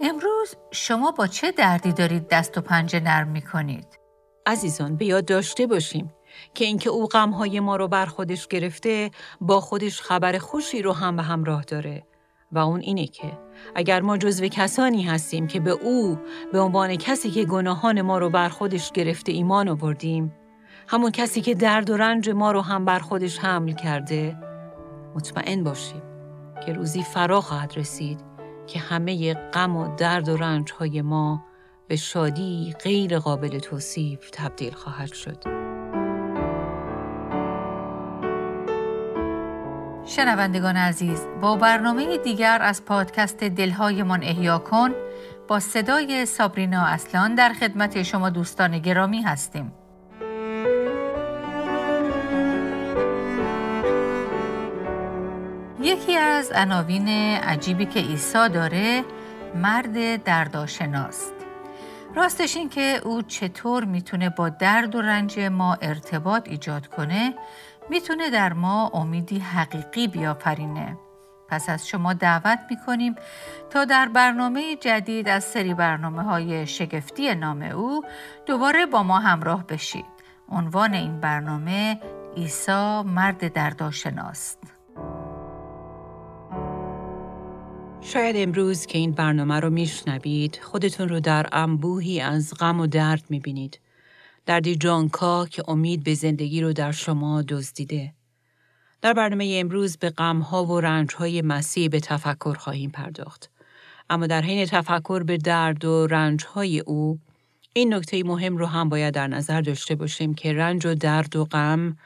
امروز شما با چه دردی دارید دست و پنجه نرم می کنید؟ عزیزان به یاد داشته باشیم که اینکه او غمهای ما رو بر خودش گرفته با خودش خبر خوشی رو هم به همراه داره و اون اینه که اگر ما جزو کسانی هستیم که به او به عنوان کسی که گناهان ما رو بر خودش گرفته ایمان آوردیم همون کسی که درد و رنج ما رو هم بر خودش حمل کرده مطمئن باشیم که روزی فرا خواهد رسید که همه غم و درد و رنج های ما به شادی غیر قابل توصیف تبدیل خواهد شد. شنوندگان عزیز با برنامه دیگر از پادکست دلهایمان احیا کن با صدای سابرینا اصلان در خدمت شما دوستان گرامی هستیم. یکی از عناوین عجیبی که عیسی داره مرد درداشناست. راستش این که او چطور می‌تونه با درد و رنج ما ارتباط ایجاد کنه می‌تونه در ما امیدی حقیقی بیافرینه. پس از شما دعوت می‌کنیم تا در برنامه جدید از سری برنامه های شگفتی نام او دوباره با ما همراه بشید. عنوان این برنامه عیسی مرد درداشناست. شاید امروز که این برنامه رو میشنوید خودتون رو در انبوهی از غم و درد می‌بینید. دردی جانکا که امید به زندگی رو در شما دزدیده. در برنامه امروز به غمها و رنجهای مسیح به تفکر خواهیم پرداخت. اما در حین تفکر به درد و رنجهای او این نکته مهم رو هم باید در نظر داشته باشیم که رنج و درد و غم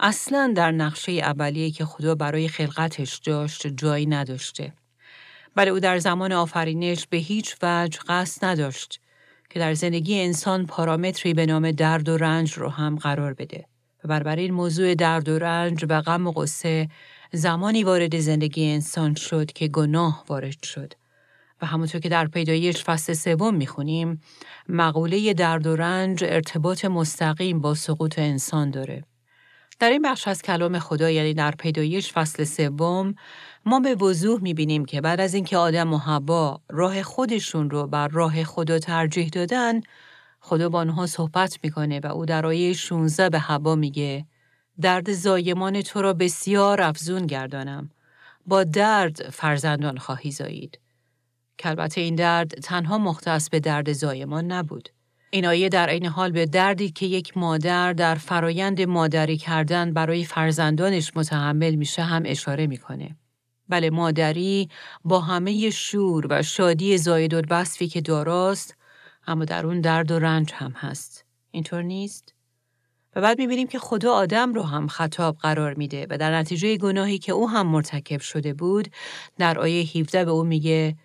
اصلا در نقشه اولیه که خدا برای خلقتش داشت جایی نداشته. بله او در زمان آفرینش به هیچ وجه قصد نداشت که در زندگی انسان پارامتری به نام درد و رنج رو هم قرار بده. و این موضوع درد و رنج و غم و قصه زمانی وارد زندگی انسان شد که گناه وارد شد. و همونطور که در پیدایش فصل سوم می‌خونیم مقوله درد و رنج ارتباط مستقیم با سقوط انسان داره. در این بخش از کلام خدا یعنی در پیدایش فصل سوم ما به وضوح می‌بینیم که بعد از اینکه آدم و حوا راه خودشون رو بر راه خدا ترجیح دادن خدا با آنها صحبت می‌کنه و او در آیه 16 به حوا میگه درد زایمان تو را بسیار افزون گردانم. با درد فرزندان خواهی زایید. که البته این درد تنها مختص به درد زایمان نبود. این آیه در این حال به دردی که یک مادر در فرایند مادری کردن برای فرزندانش متحمل میشه هم اشاره می‌کنه. بله مادری با همه شور و شادی زاید و که داراست اما در اون درد و رنج هم هست. اینطور نیست؟ و بعد می‌بینیم که خدا آدم رو هم خطاب قرار میده و در نتیجه گناهی که او هم مرتکب شده بود در آیه 17 به او میگه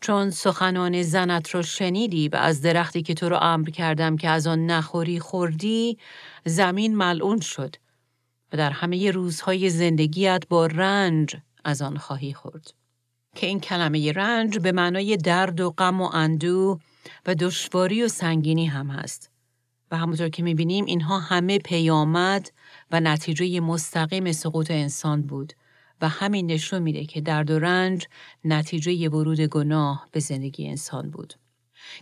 چون سخنان زنت رو شنیدی و از درختی که تو رو امر کردم که از آن نخوری خوردی زمین ملعون شد و در همه روزهای زندگیت با رنج از آن خواهی خورد. که این کلمه رنج به معنای درد و غم و اندو و دشواری و سنگینی هم هست. و همونطور که می‌بینیم اینها همه پیامد و نتیجه مستقیم سقوط انسان بود و همین نشون میده که درد و رنج نتیجه ورود گناه به زندگی انسان بود.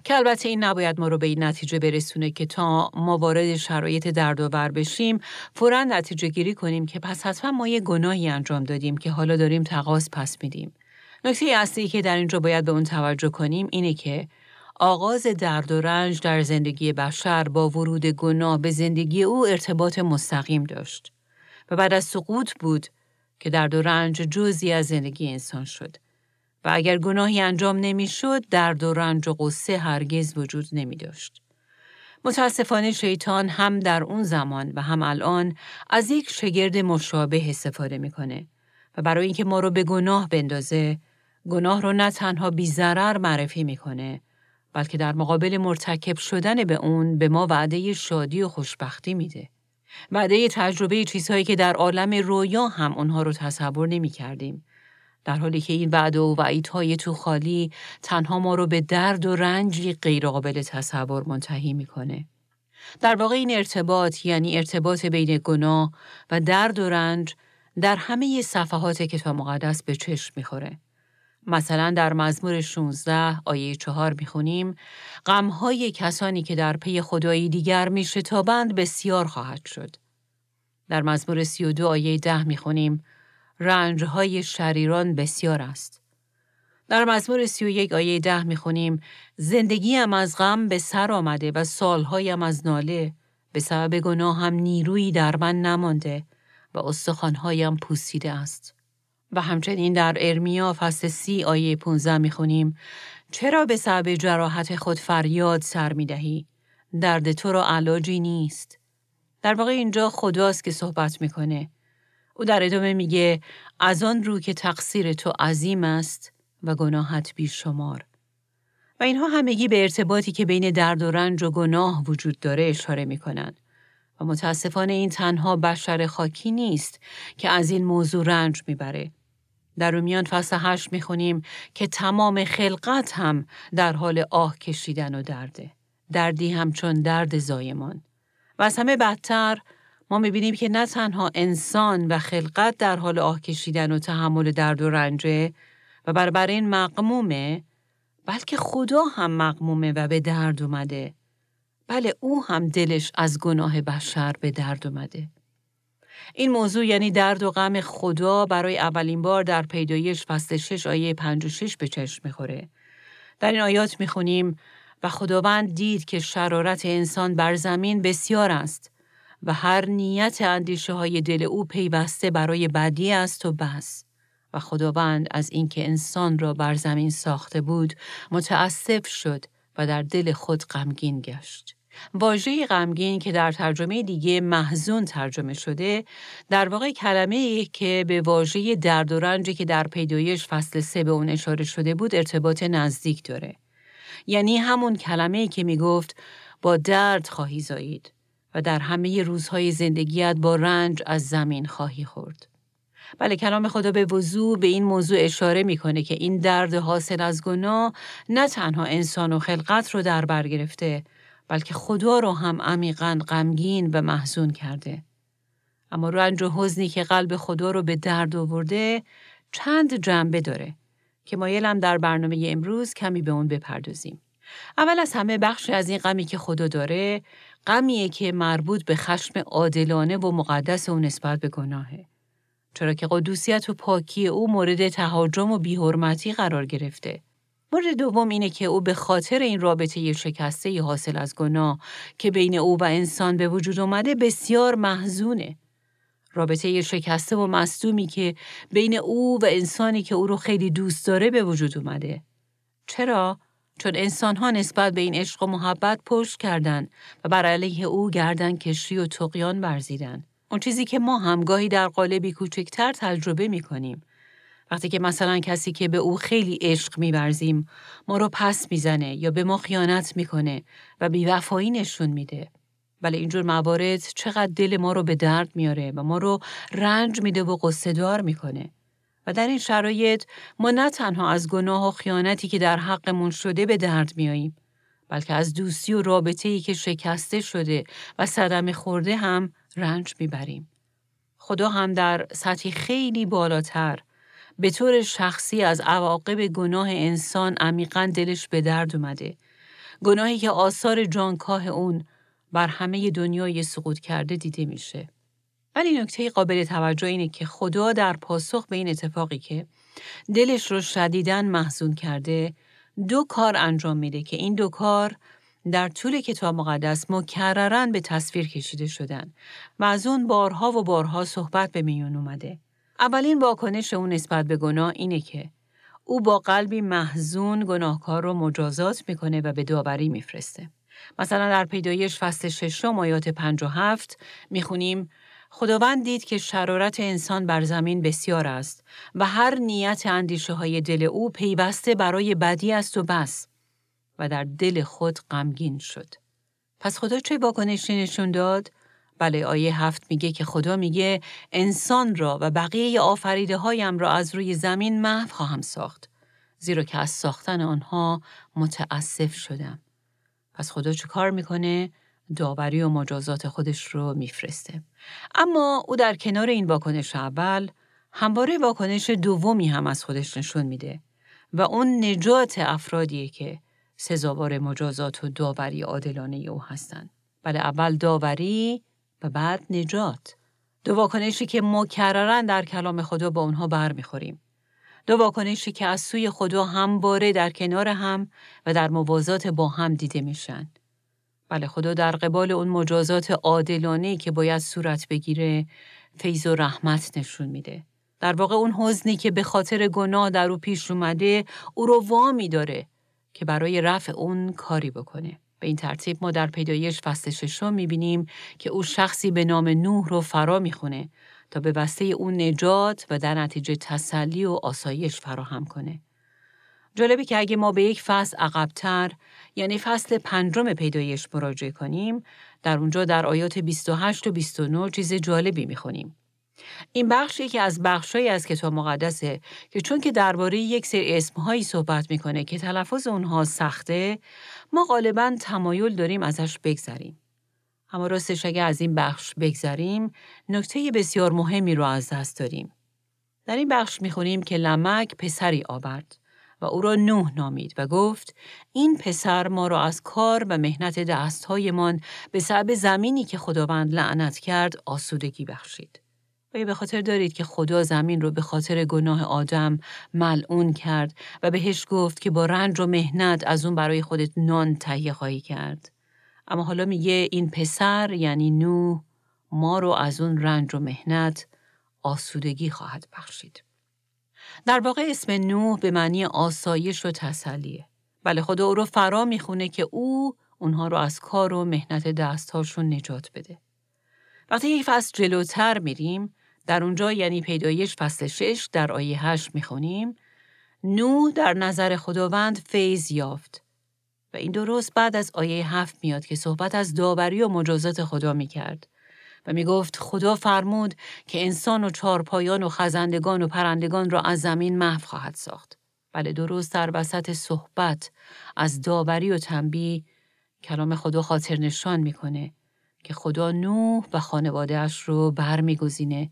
که البته این نباید ما رو به این نتیجه برسونه که تا ما وارد شرایط درد و بر بشیم فورا نتیجه گیری کنیم که پس حتما ما یه گناهی انجام دادیم که حالا داریم تقاس پس میدیم. نکته اصلی که در اینجا باید به اون توجه کنیم اینه که آغاز درد و رنج در زندگی بشر با ورود گناه به زندگی او ارتباط مستقیم داشت و بعد از سقوط بود که درد و رنج جزی از زندگی انسان شد و اگر گناهی انجام نمی‌شد درد و رنج و قصه هرگز وجود نمی داشت. متاسفانه شیطان هم در اون زمان و هم الان از یک شگرد مشابه استفاده می‌کنه و برای اینکه ما رو به گناه بندازه گناه رو نه تنها بیزرر معرفی می‌کنه بلکه در مقابل مرتکب شدن به اون به ما وعده شادی و خوشبختی میده. وعده تجربه چیزهایی که در عالم رویا هم اونها رو تصور نمی کردیم. در حالی که این وعده و وعیدهای تو خالی تنها ما رو به درد و رنجی غیرقابل تصور منتهی می‌کنه. در واقع این ارتباط یعنی ارتباط بین گناه و درد و رنج در همه صفحات کتاب مقدس به چشم می‌خوره. مثلا در مزمور 16 آیه 4 می‌خونیم غمهای کسانی که در پی خدایی دیگر میشتابند بسیار خواهد شد. در مزمور 32 آیه 10 می‌خونیم رنجهای شریران بسیار است. در مزمور 31 آیه 10 می‌خونیم زندگیم از غم به سر آمده و سالهایم از ناله به سبب گناهم نیرویی در من نمانده و استخوانهایم پوسیده است. و همچنین در ارمیا فصل سی آیه 15 می‌خونیم چرا به سبب جراحت خود فریاد سر می‌دهی؟ درد تو را علاجی نیست. در واقع اینجا خداست که صحبت می‌کنه. او در ادامه میگه از آن رو که تقصیر تو عظیم است و گناهت بیشمار. و اینها همگی به ارتباطی که بین درد و رنج و گناه وجود داره اشاره می‌کنن. و متاسفانه این تنها بشر خاکی نیست که از این موضوع رنج می‌بره. در رومیان فصل هشت می‌خونیم که تمام خلقت هم در حال آه کشیدن و درده. دردی همچون درد زایمان. و از همه بدتر ما می‌بینیم که نه تنها انسان و خلقت در حال آه کشیدن و تحمل درد و رنجه و بر این مقمومه بلکه خدا هم مقمومه و به درد اومده. بله او هم دلش از گناه بشر به درد اومده. این موضوع یعنی درد و غم خدا برای اولین بار در پیدایش فصل 6 آیه 56 به چشم می‌خوره. در این آیات می‌خونیم و خداوند دید که شرارت انسان بر زمین بسیار است و هر نیت اندیشه های دل او پیوسته برای بدی است و بس. و خداوند از اینکه انسان را بر زمین ساخته بود متاسف شد و در دل خود غمگین گشت. واژه غمگین که در ترجمه دیگه محزون ترجمه شده در واقع کلمه که به واژه درد و رنجی که در پیدایش فصل سه به اون اشاره شده بود ارتباط نزدیک داره یعنی همون کلمه که می گفت با درد خواهی زایید و در همه روزهای زندگیت با رنج از زمین خواهی خورد. بله کلام خدا به وضوع به این موضوع اشاره می‌کنه که این درد حاصل از گناه نه تنها انسان و خلقت رو در بر گرفته بلکه خدا رو هم عمیقا غمگین و محزون کرده. اما رنج و حزنی که قلب خدا رو به درد آورده چند جنبه داره که مایلم در برنامه امروز کمی به اون بپردازیم. اول از همه بخش از این غمی که خدا داره غمیه که مربوط به خشم عادلانه و مقدس او نسبت به گناهه. چرا که قدوسیت و پاکی او مورد تهاجم و بیحرمتی قرار گرفته. مورد دوم اینه که او به خاطر این رابطه شکسته حاصل از گناه که بین او و انسان به وجود اومده بسیار محزونه. رابطه شکسته و مصدومی که بین او و انسانی که او رو خیلی دوست داره به وجود اومده. چرا؟ چون انسان ها نسبت به این عشق و محبت پشت کردند و بر علیه او گردن کشی و تقیان برزیدن. اون چیزی که ما همگاهی در قالبی کوچکتر تجربه می کنیم. وقتی که مثلا کسی که به او خیلی عشق میورزیم ما رو پس می‌زنه یا به ما خیانت می‌کنه و بیوفایی نشون میده. ولی اینجور موارد چقدر دل ما رو به درد میاره و ما رو رنج میده و قصه دار می‌کنه. و در این شرایط ما نه تنها از گناه و خیانتی که در حقمون شده به درد میاییم بلکه از دوستی و رابطه ای که شکسته شده و صدمه خورده هم رنج می‌بریم. خدا هم در سطحی خیلی بالاتر به طور شخصی از عواقب گناه انسان عمیقا دلش به درد اومده. گناهی که آثار جانکاه اون بر همه دنیای سقوط کرده دیده میشه. ولی نکته قابل توجه اینه که خدا در پاسخ به این اتفاقی که دلش رو شدیداً محزون کرده دو کار انجام میده که این دو کار در طول کتاب مقدس مکررن به تصویر کشیده شدن و از اون بارها و بارها صحبت به میون اومده. اولین واکنش او نسبت به گناه اینه که او با قلبی محزون گناهکار رو مجازات می‌کنه و به داوری میفرسته. مثلا در پیدایش فصل ششم آیات پنج و هفت می‌خونیم خداوند دید که شرارت انسان بر زمین بسیار است و هر نیت اندیشه های دل او پیوسته برای بدی است و بس و در دل خود غمگین شد. پس خدا چه واکنشی نشون داد؟ بله آیه هفت میگه که خدا میگه انسان را و بقیه آفریده هایم را از روی زمین محو خواهم ساخت. زیرا که از ساختن آنها متاسف شدم. پس خدا چه کار می‌کنه؟ داوری و مجازات خودش رو میفرسته. اما او در کنار این واکنش اول همواره واکنش دومی هم از خودش نشون میده. و اون نجات افرادیه که سزاوار مجازات و داوری عادلانه او هستند. بله اول داوری و بعد نجات. دو واکنشی که مکررن در کلام خدا با اونها برمیخوریم. دو واکنشی که از سوی خدا همواره در کنار هم و در موازات با هم دیده میشن. بله خدا در قبال اون مجازات عادلانه که باید صورت بگیره فیض و رحمت نشون میده. در واقع اون حزنی که به خاطر گناه در او پیش اومده او رو وامی داره که برای رفع اون کاری بکنه. به این ترتیب ما در پیدایش فصل ششم می‌بینیم که او شخصی به نام نوح رو فرا می‌خونه تا به وسیله اون نجات و در نتیجه تسلی و آسایش فراهم کنه. جالبه که اگه ما به یک فصل عقبتر یعنی فصل پنجم پیدایش مراجعه کنیم در اونجا در آیات 28 و 29 چیز جالبی می‌خونیم. این بخش یکی از بخشهایی از کتاب مقدسه که چون که درباره یک سری اسمهایی صحبت می‌کنه که تلفظ اونها سخته ما غالبا تمایل داریم ازش بگذریم. اما راستش اگه از این بخش بگذریم نکته بسیار مهمی رو از دست داریم. در این بخش می‌خونیم که لمک پسری آورد و او را نوح نامید و گفت این پسر ما را از کار و مهنت دستهایمان به سبب زمینی که خداوند لعنت کرد آسودگی بخشید. و به خاطر دارید که خدا زمین رو به خاطر گناه آدم ملعون کرد و بهش گفت که با رنج و مهنت از اون برای خودت نان تهیه خواهی کرد. اما حالا میگه این پسر یعنی نو ما رو از اون رنج و مهنت آسودگی خواهد بخشید. در واقع اسم نوح به معنی آسایش و تسلیه. بله خدا او رو فرا می‌خونه که او اونها رو از کار و مهنت دستهاشون نجات بده. وقتی یک فصل جلوتر میریم در اونجا یعنی پیدایش فصل 6 در آیه 8 می‌خونیم نوح در نظر خداوند فیض یافت و این درست بعد از آیه 7 میاد که صحبت از داوری و مجازات خدا می‌کرد و می‌گفت خدا فرمود که انسان و چارپایان و خزندگان و پرندگان را از زمین محو خواهد ساخت. بله درست در وسط صحبت از داوری و تنبیه کلام خدا خاطر نشان می‌کنه که خدا نوح و خانوادهش رو برمیگزینه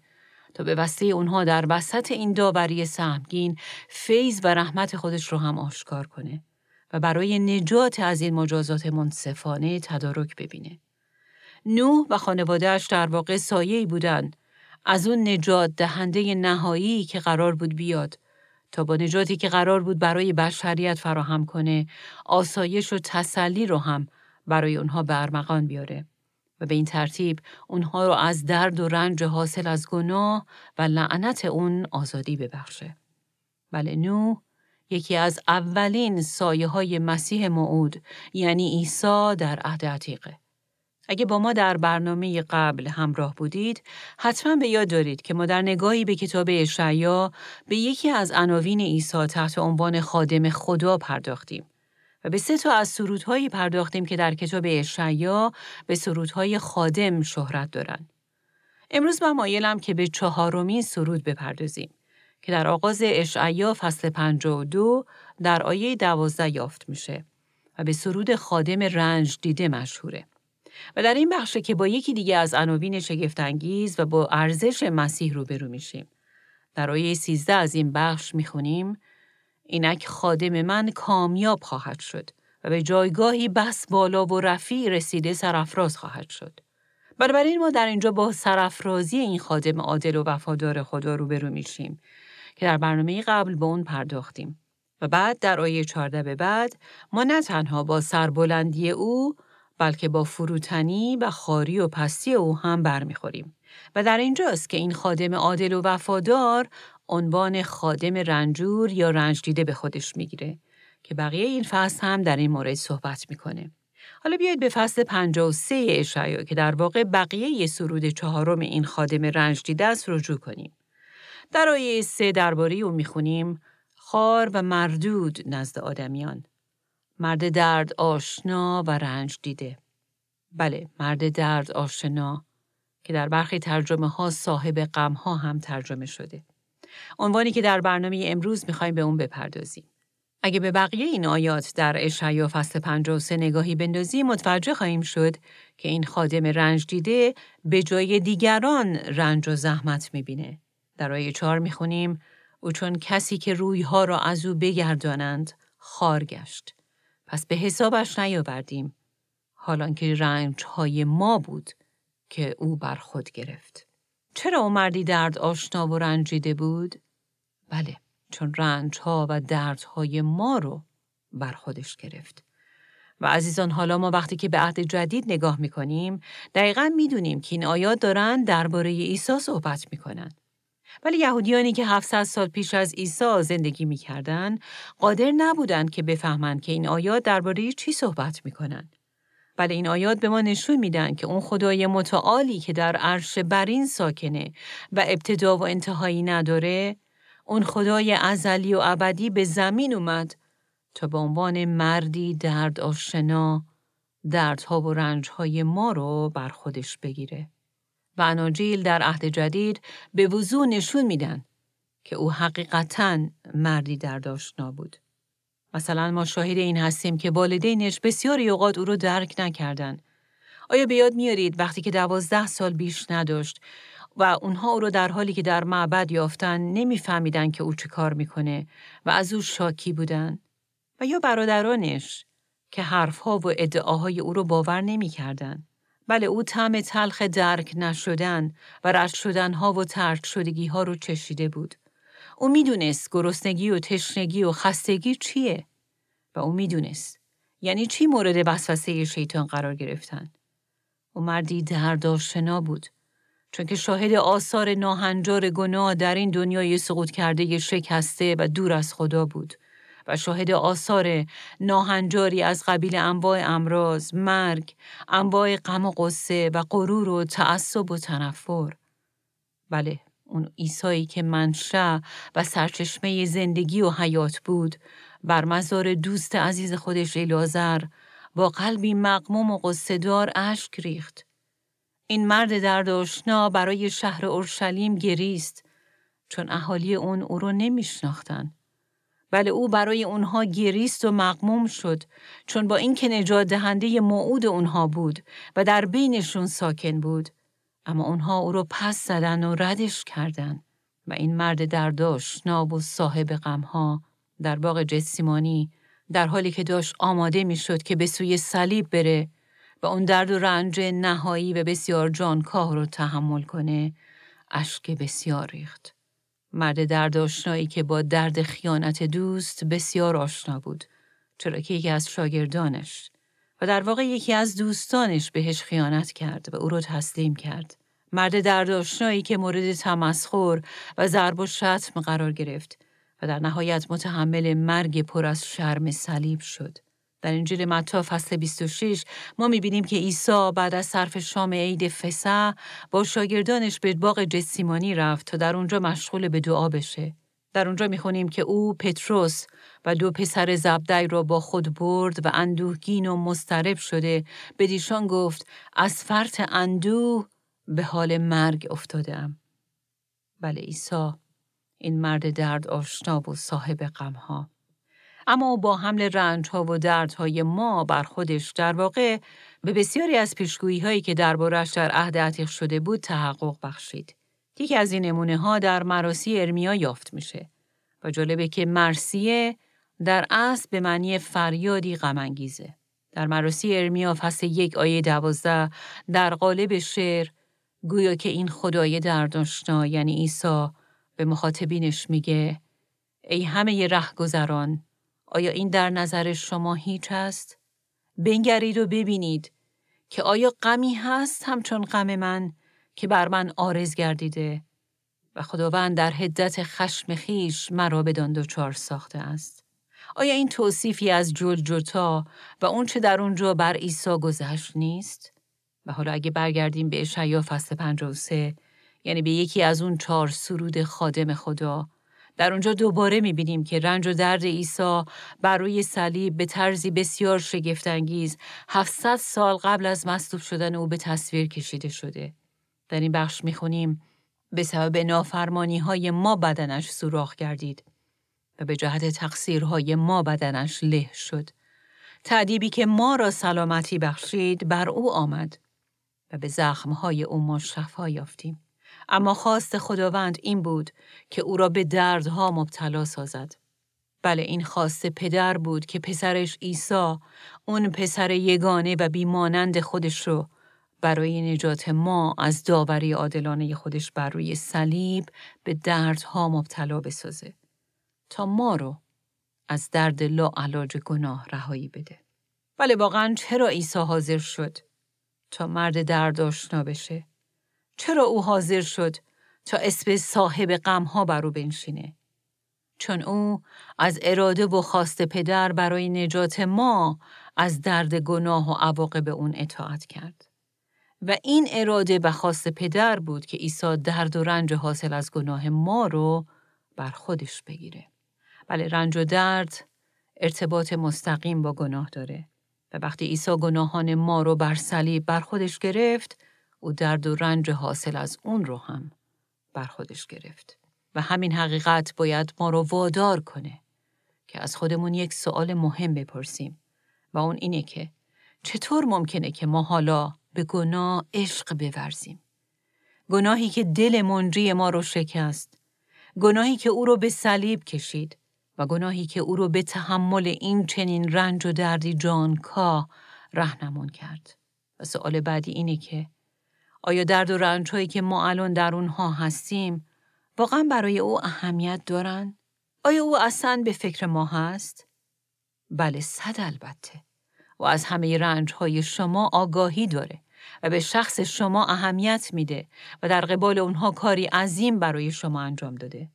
تا به وسیله اونها در وسط این داوری سهمگین فیض و رحمت خودش رو هم آشکار کنه و برای نجات از این مجازات منصفانه تدارک ببینه. نوح و خانوادهش در واقع سایه بودن از اون نجات دهنده نهایی که قرار بود بیاد تا با نجاتی که قرار بود برای بشریت فراهم کنه آسایش و تسلی رو هم برای اونها برمغان بیاره. و به این ترتیب اونها رو از درد و رنج حاصل از گناه و لعنت اون آزادی ببخشه. بله نو یکی از اولین سایه های مسیح موعود یعنی عیسی در عهد عتیقه. اگه با ما در برنامه قبل همراه بودید، حتما به یاد دارید که ما در نگاهی به کتاب اشعیا به یکی از عناوین عیسی تحت عنوان خادم خدا پرداختیم. و به سه تا از سرودهایی پرداختیم که در کتاب اشعیا به سرودهای خادم شهرت دارند. امروز من مایلم که به چهارمین سرود بپردازیم که در آغاز اشعیا فصل 52 در آیه دوازده یافت میشه و به سرود خادم رنج دیده مشهوره. و در این بخشه که با یکی دیگه از عناوین شگفتانگیز و با ارزش مسیح روبرو میشیم. در آیه 13 از این بخش می‌خونیم اینک خادم من کامیاب خواهد شد و به جایگاهی بس بالا و رفیع رسیده سرافراز خواهد شد. بنابراین ما در اینجا با سرافرازی این خادم عادل و وفادار خدا روبرو میشیم که در برنامه قبل به اون پرداختیم. و بعد در آیه 14 به بعد ما نه تنها با سربلندی او بلکه با فروتنی و خاری و پستی او هم برمیخوریم. و در اینجاست که این خادم عادل و وفادار عنوان خادم رنجور یا رنج دیده به خودش می‌گیره که بقیه این فصل هم در این مورد صحبت می‌کنه. حالا بیایید به فصل 53 اشعیا که در واقع بقیه سرود چهارم این خادم رنج دیده است رجوع کنیم. در آیه سه درباره او می‌خونیم خار و مردود نزد آدمیان. مرد درد آشنا و رنج دیده. بله، مرد درد آشنا که در برخی ترجمه ها صاحب غم ها هم ترجمه شده. عنوانی که در برنامه امروز می‌خوایم به اون بپردازیم. اگه به بقیه این آیات در اشعیا فصل 53 نگاهی بندازیم متوجه خواهیم شد که این خادم رنج دیده به جای دیگران رنج و زحمت می‌بینه. در آیه 4 می‌خونیم او چون کسی که رویها را از او بگردانند خار گشت. پس به حسابش نیاوردیم. حالان که رنج های ما بود که او بر خود گرفت. چرا او مردی درد آشنا و رنجیده بود؟ بله، چون رنج ها و دردهای ما رو بر خودش گرفت. و عزیزان حالا ما وقتی که به عهد جدید نگاه می‌کنیم دقیقا می‌دونیم که این آیات دارن درباره عیسی صحبت می‌کنن. ولی یهودیانی که 700 سال پیش از عیسی زندگی می‌کردن قادر نبودند که بفهمند که این آیات درباره چی صحبت می‌کنن. ولی این آیات به ما نشون میدن که اون خدای متعالی که در عرش برین ساکنه و ابتدا و انتهایی نداره اون خدای ازلی و ابدی به زمین اومد تا به عنوان مردی درد آشنا دردها و رنجهای ما رو بر خودش بگیره. و اناجیل در عهد جدید به وضوع نشون میدن که او حقیقتا مردی درد آشنا بود. مثلا ما شاهد این هستیم که والدینش بسیاری اوقات او رو درک نکردن. آیا به یاد میارید وقتی که دوازده سال بیش نداشت و اونها او رو در حالی که در معبد یافتن نمیفهمیدن که او چه کار می‌کنه و از او شاکی بودن؟ و یا برادرانش که حرفها و ادعاهای او رو باور نمی‌کردن. بله او طعم تلخ درک نشدن و رد شدنها و ترک شدگی ها رو چشیده بود. او می‌دونست گرسنگی و تشنگی و خستگی چیه؟ و او می‌دونست. یعنی چی مورد وسوسه شیطان قرار گرفتن؟ او مردی درداشنا بود. چون که شاهد آثار ناهنجار گناه در این دنیای سقوط کرده شکسته و دور از خدا بود. و شاهد آثار ناهنجاری از قبیل انواع امراض، مرگ، انواع غم و قصه و غرور و تعصب و تنفر. بله، اون ایسایی که منشأ و سرچشمه زندگی و حیات بود، بر مزار دوست عزیز خودش ایلازر با قلبی مقموم و قصدار اشک ریخت. این مرد درداشنا برای شهر اورشلیم گریست چون اهالی اون او رو نمیشناختن. بله او برای اونها گریست و مقموم شد چون با اینکه نجات دهنده موعود اونها بود و در بینشون ساکن بود اما اونها او رو پس زدن و ردش کردن و این مرد درداش ناب و صاحب غمها در باغ جسیمانی در حالی که داشت آماده می‌شد که به سوی صلیب بره و اون درد و رنج نهایی و بسیار جانکاه رو تحمل کنه اشک بسیار ریخت. مرد درد آشنایی که با درد خیانت دوست بسیار آشنا بود چرا که یکی از شاگردانش و در واقع یکی از دوستانش بهش خیانت کرد و او رو تسلیم کرد. مرد درد آشنایی که مورد تمسخر و ضرب و شتم قرار گرفت و در نهایت متحمل مرگ پر از شرم صلیب شد. در انجیل متی فصل 26 ما می‌بینیم که عیسی بعد از صرف شام عید فسح با شاگردانش به باغ جسیمانی رفت تا در اونجا مشغول به دعا بشه. در اونجا می‌خونیم که او پتروس و دو پسر زبدی را با خود برد و اندوهگین و مسترب شده به دیشان گفت از فرط اندوه به حال مرگ افتادم. بله عیسی این مرد درد آشنا و صاحب غمها. اما با حمل رنج ها و دردهای ما بر خودش در واقع به بسیاری از پیشگویی هایی که دربارش در عهد عتیق شده بود تحقق بخشید. یکی از این نمونه ها در مراسی ارمیا یافت میشه و جالبه که مرسیه در اصل به معنی فریادی غمانگیزه. در مراسی ارمیا فصل یک آیه دوازده در قالب شعر گویا که این خدای درداشنا یعنی عیسی به مخاطبینش میگه ای همه رهگذران آیا این در نظر شما هیچ است؟ بنگرید و ببینید که آیا غمی هست همچون غم من که بر من آرز گردیده و خداوند در حدت خشم خیش مرا بدان دچار ساخته است. آیا این توصیفی از جل جتا و اون چه در اونجا بر عیسی گذشت نیست؟ و حالا اگه برگردیم به اشعیا فصل 53 یعنی به یکی از اون چهار سرود خادم خدا در اونجا دوباره می‌بینیم که رنج و درد عیسی بر روی صلیب به طرزی بسیار شگفتانگیز 700 سال قبل از مصلوب شدن او به تصویر کشیده شده. در این بخش می‌خونیم به سبب نافرمانی های ما بدنش سوراخ گردید و به جهت تقصیرهای ما بدنش له شد. تعدیبی که ما را سلامتی بخشید بر او آمد و به زخمهای او ما شفا یافتیم. اما خواست خداوند این بود که او را به دردها مبتلا سازد. بله این خواست پدر بود که پسرش عیسی اون پسر یگانه و بیمانند خودش رو برای نجات ما از داوری عادلانه خودش بر روی صلیب به دردها مبتلا بسازه تا ما رو از درد لا علاج گناه رهایی بده. بله واقعا چرا عیسی حاضر شد تا مرد درد آشنا بشه؟ چرا او حاضر شد تا اسم صاحب غمها بر او بنشینه؟ چون او از اراده و خواست پدر برای نجات ما از درد گناه و عواقب اون اطاعت کرد. و این اراده و خواست پدر بود که عیسی درد و رنج حاصل از گناه ما رو بر خودش بگیره. بله رنج و درد ارتباط مستقیم با گناه داره و وقتی عیسی گناهان ما رو بر صلیب بر خودش گرفت او درد و رنج حاصل از اون رو هم بر خودش گرفت. و همین حقیقت باید ما رو وادار کنه که از خودمون یک سوال مهم بپرسیم. و اون اینه که چطور ممکنه که ما حالا به گناه عشق بورزیم؟ گناهی که دل منجی ما رو شکست. گناهی که او رو به صلیب کشید. و گناهی که او رو به تحمل این چنین رنج و دردی جانکا رهنمون کرد. و سوال بعدی اینه که آیا درد و رنج هایی که ما الان در اونها هستیم واقعا برای او اهمیت دارن؟ آیا او اصلا به فکر ما هست؟ بله صد البته. و از همه رنج های شما آگاهی داره و به شخص شما اهمیت میده و در قبال اونها کاری عظیم برای شما انجام داده.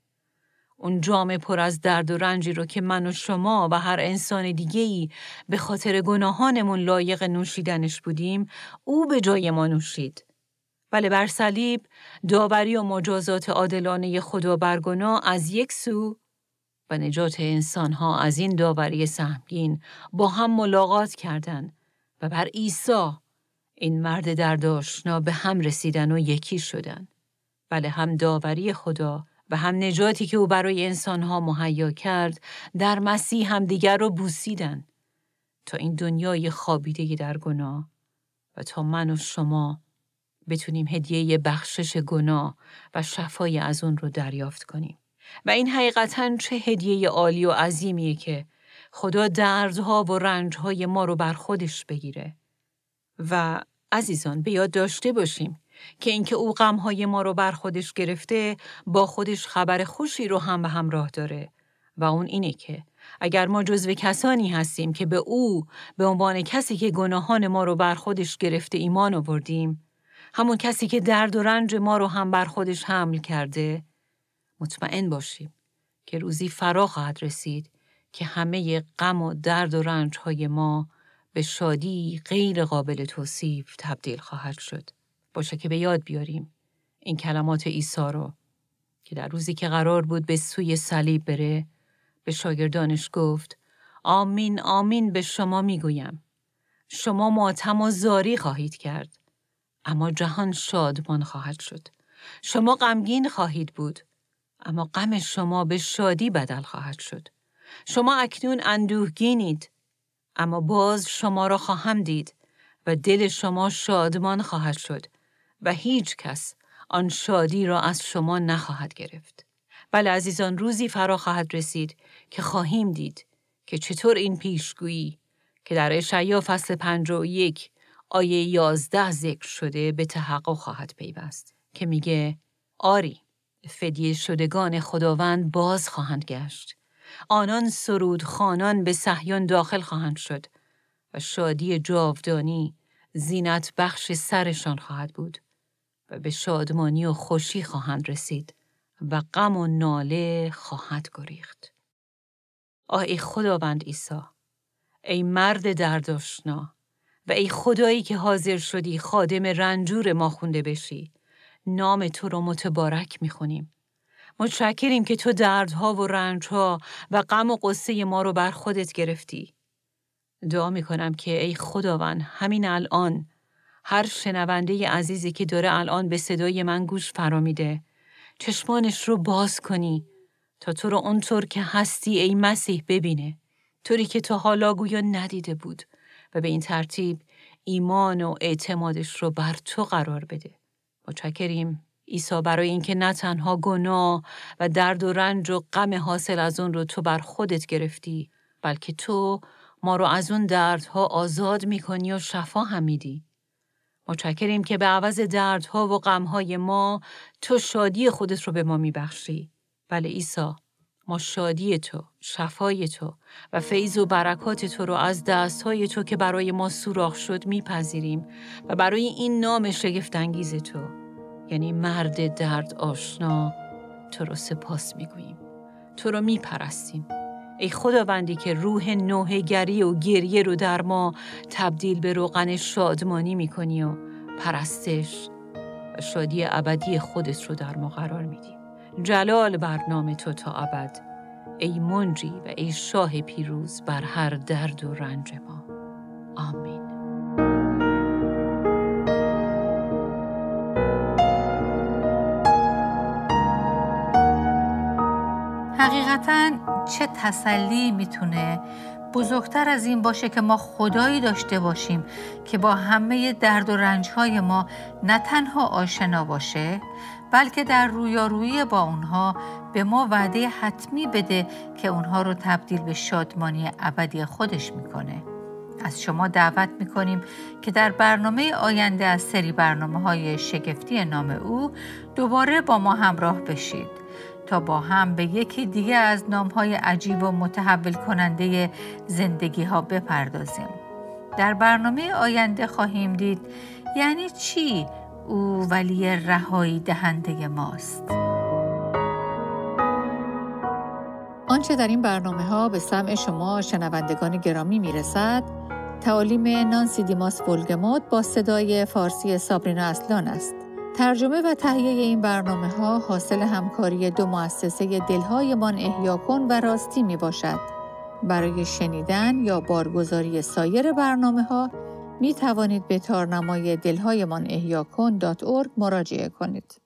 اون جام پر از درد و رنجی رو که من و شما و هر انسان دیگه‌ای به خاطر گناهانمون لایق نوشیدنش بودیم، او به جای ما نوشید. بله بر صلیب داوری و مجازات عادلانه خدا بر گناه از یک سو و نجات انسانها از این داوری سهمگین با هم ملاقات کردند و بر عیسی این مرد درداشنا به هم رسیدن و یکی شدن. بله هم داوری خدا و هم نجاتی که او برای انسانها مهیا کرد در مسیح هم دیگر رو بوسیدن تا این دنیای خابیده در گناه و تا من و شما بتونیم هدیه بخشش گناه و شفای از اون رو دریافت کنیم. و این حقیقتا چه هدیه عالی و عظیمیه که خدا دردها و رنجهای ما رو بر خودش بگیره. و عزیزان به یاد داشته باشیم که اینکه او غمهای ما رو بر خودش گرفته با خودش خبر خوشی رو هم به همراه داره و اون اینه که اگر ما جزو کسانی هستیم که به او به عنوان کسی که گناهان ما رو بر خودش گرفته ایمان آوردیم همون کسی که درد و رنج ما رو هم بر خودش حمل کرده. مطمئن باشیم که روزی فرا خواهد رسید که همه غم و درد و رنج های ما به شادی غیر قابل توصیف تبدیل خواهد شد. باشه که به یاد بیاریم این کلمات عیسی رو که در روزی که قرار بود به سوی صلیب بره به شاگردانش گفت آمین آمین به شما می‌گویم. شما ماتم و زاری خواهید کرد. اما جهان شادمان خواهد شد شما غمگین خواهید بود اما غم شما به شادی بدل خواهد شد شما اکنون اندوهگینید اما باز شما را خواهم دید و دل شما شادمان خواهد شد و هیچ کس آن شادی را از شما نخواهد گرفت. بله عزیزان روزی فرا خواهد رسید که خواهیم دید که چطور این پیشگویی که در اشعیا فصل پنج و یک آیه یازده ذکر شده به تحقق خواهد پیوست که میگه آری فدیه شدگان خداوند باز خواهند گشت آنان سرود خانان به صهیون داخل خواهند شد و شادی جاودانی زینت بخش سرشان خواهد بود و به شادمانی و خوشی خواهند رسید و غم و ناله خواهد گریخت. آه ای خداوند عیسی ای مرد درداشنا و ای خدایی که حاضر شدی خادم رنجور ما خونده بشی. نام تو رو متبارک می‌خونیم. متشکریم که تو دردها و رنجها و غم و قصه ما رو بر خودت گرفتی. دعا می‌کنم که ای خداوند همین الان هر شنونده عزیزی که داره الان به صدای من گوش فرامیده چشمانش رو باز کنی تا تو رو اونطور که هستی ای مسیح ببینه. طوری که تا حالا گویا ندیده بود. و به این ترتیب ایمان و اعتمادش رو بر تو قرار بده متشکریم عیسی برای اینکه نه تنها گناه و درد و رنج و غم حاصل از اون رو تو بر خودت گرفتی بلکه تو ما رو از اون دردها آزاد می‌کنی و شفا هم میدی. متشکریم که به عوض دردها و غمهای ما تو شادی خودت رو به ما میبخشی. بله عیسی ما شادی تو، شفای تو و فیض و برکات تو رو از دستهای تو که برای ما سوراخ شد میپذیریم و برای این نام شگفتانگیز تو یعنی مرد درد آشنا تو رو سپاس می‌گوییم. تو رو میپرستیم. ای خداوندی که روح نوهگری و گریه رو در ما تبدیل به روغن شادمانی می‌کنی و پرستش و شادی ابدی خودت رو در ما قرار میدی. جلال برنامه تو تا ابد. ای منجی و ای شاه پیروز بر هر درد و رنج ما. آمین. حقیقتا چه تسلی می‌تونه بزرگتر از این باشه که ما خدایی داشته باشیم که با همه درد و رنجهای ما نه تنها آشنا باشه بلکه در رویارویی با اونها به ما وعده حتمی بده که اونها رو تبدیل به شادمانی ابدی خودش می‌کنه. از شما دعوت می‌کنیم که در برنامه آینده از سری برنامه های شگفتی نام او دوباره با ما همراه بشید تا با هم به یکی دیگه از نام های عجیب و متحول کننده زندگی ها بپردازیم. در برنامه آینده خواهیم دید یعنی چی؟ او ولی رهایی دهنده ماست. آنچه در این برنامه ها به سمع شما شنوندگان گرامی می رسد تعالیم نانسی دیماس بولگموت با صدای فارسی سابرینا اصلان است. ترجمه و تهیه این برنامه ها حاصل همکاری دو مؤسسه دلهایمان احیا کن و راستی می باشد. برای شنیدن یا بارگزاری سایر برنامه ها می توانید به تارنمای دلهایمان احیا کن مراجعه کنید.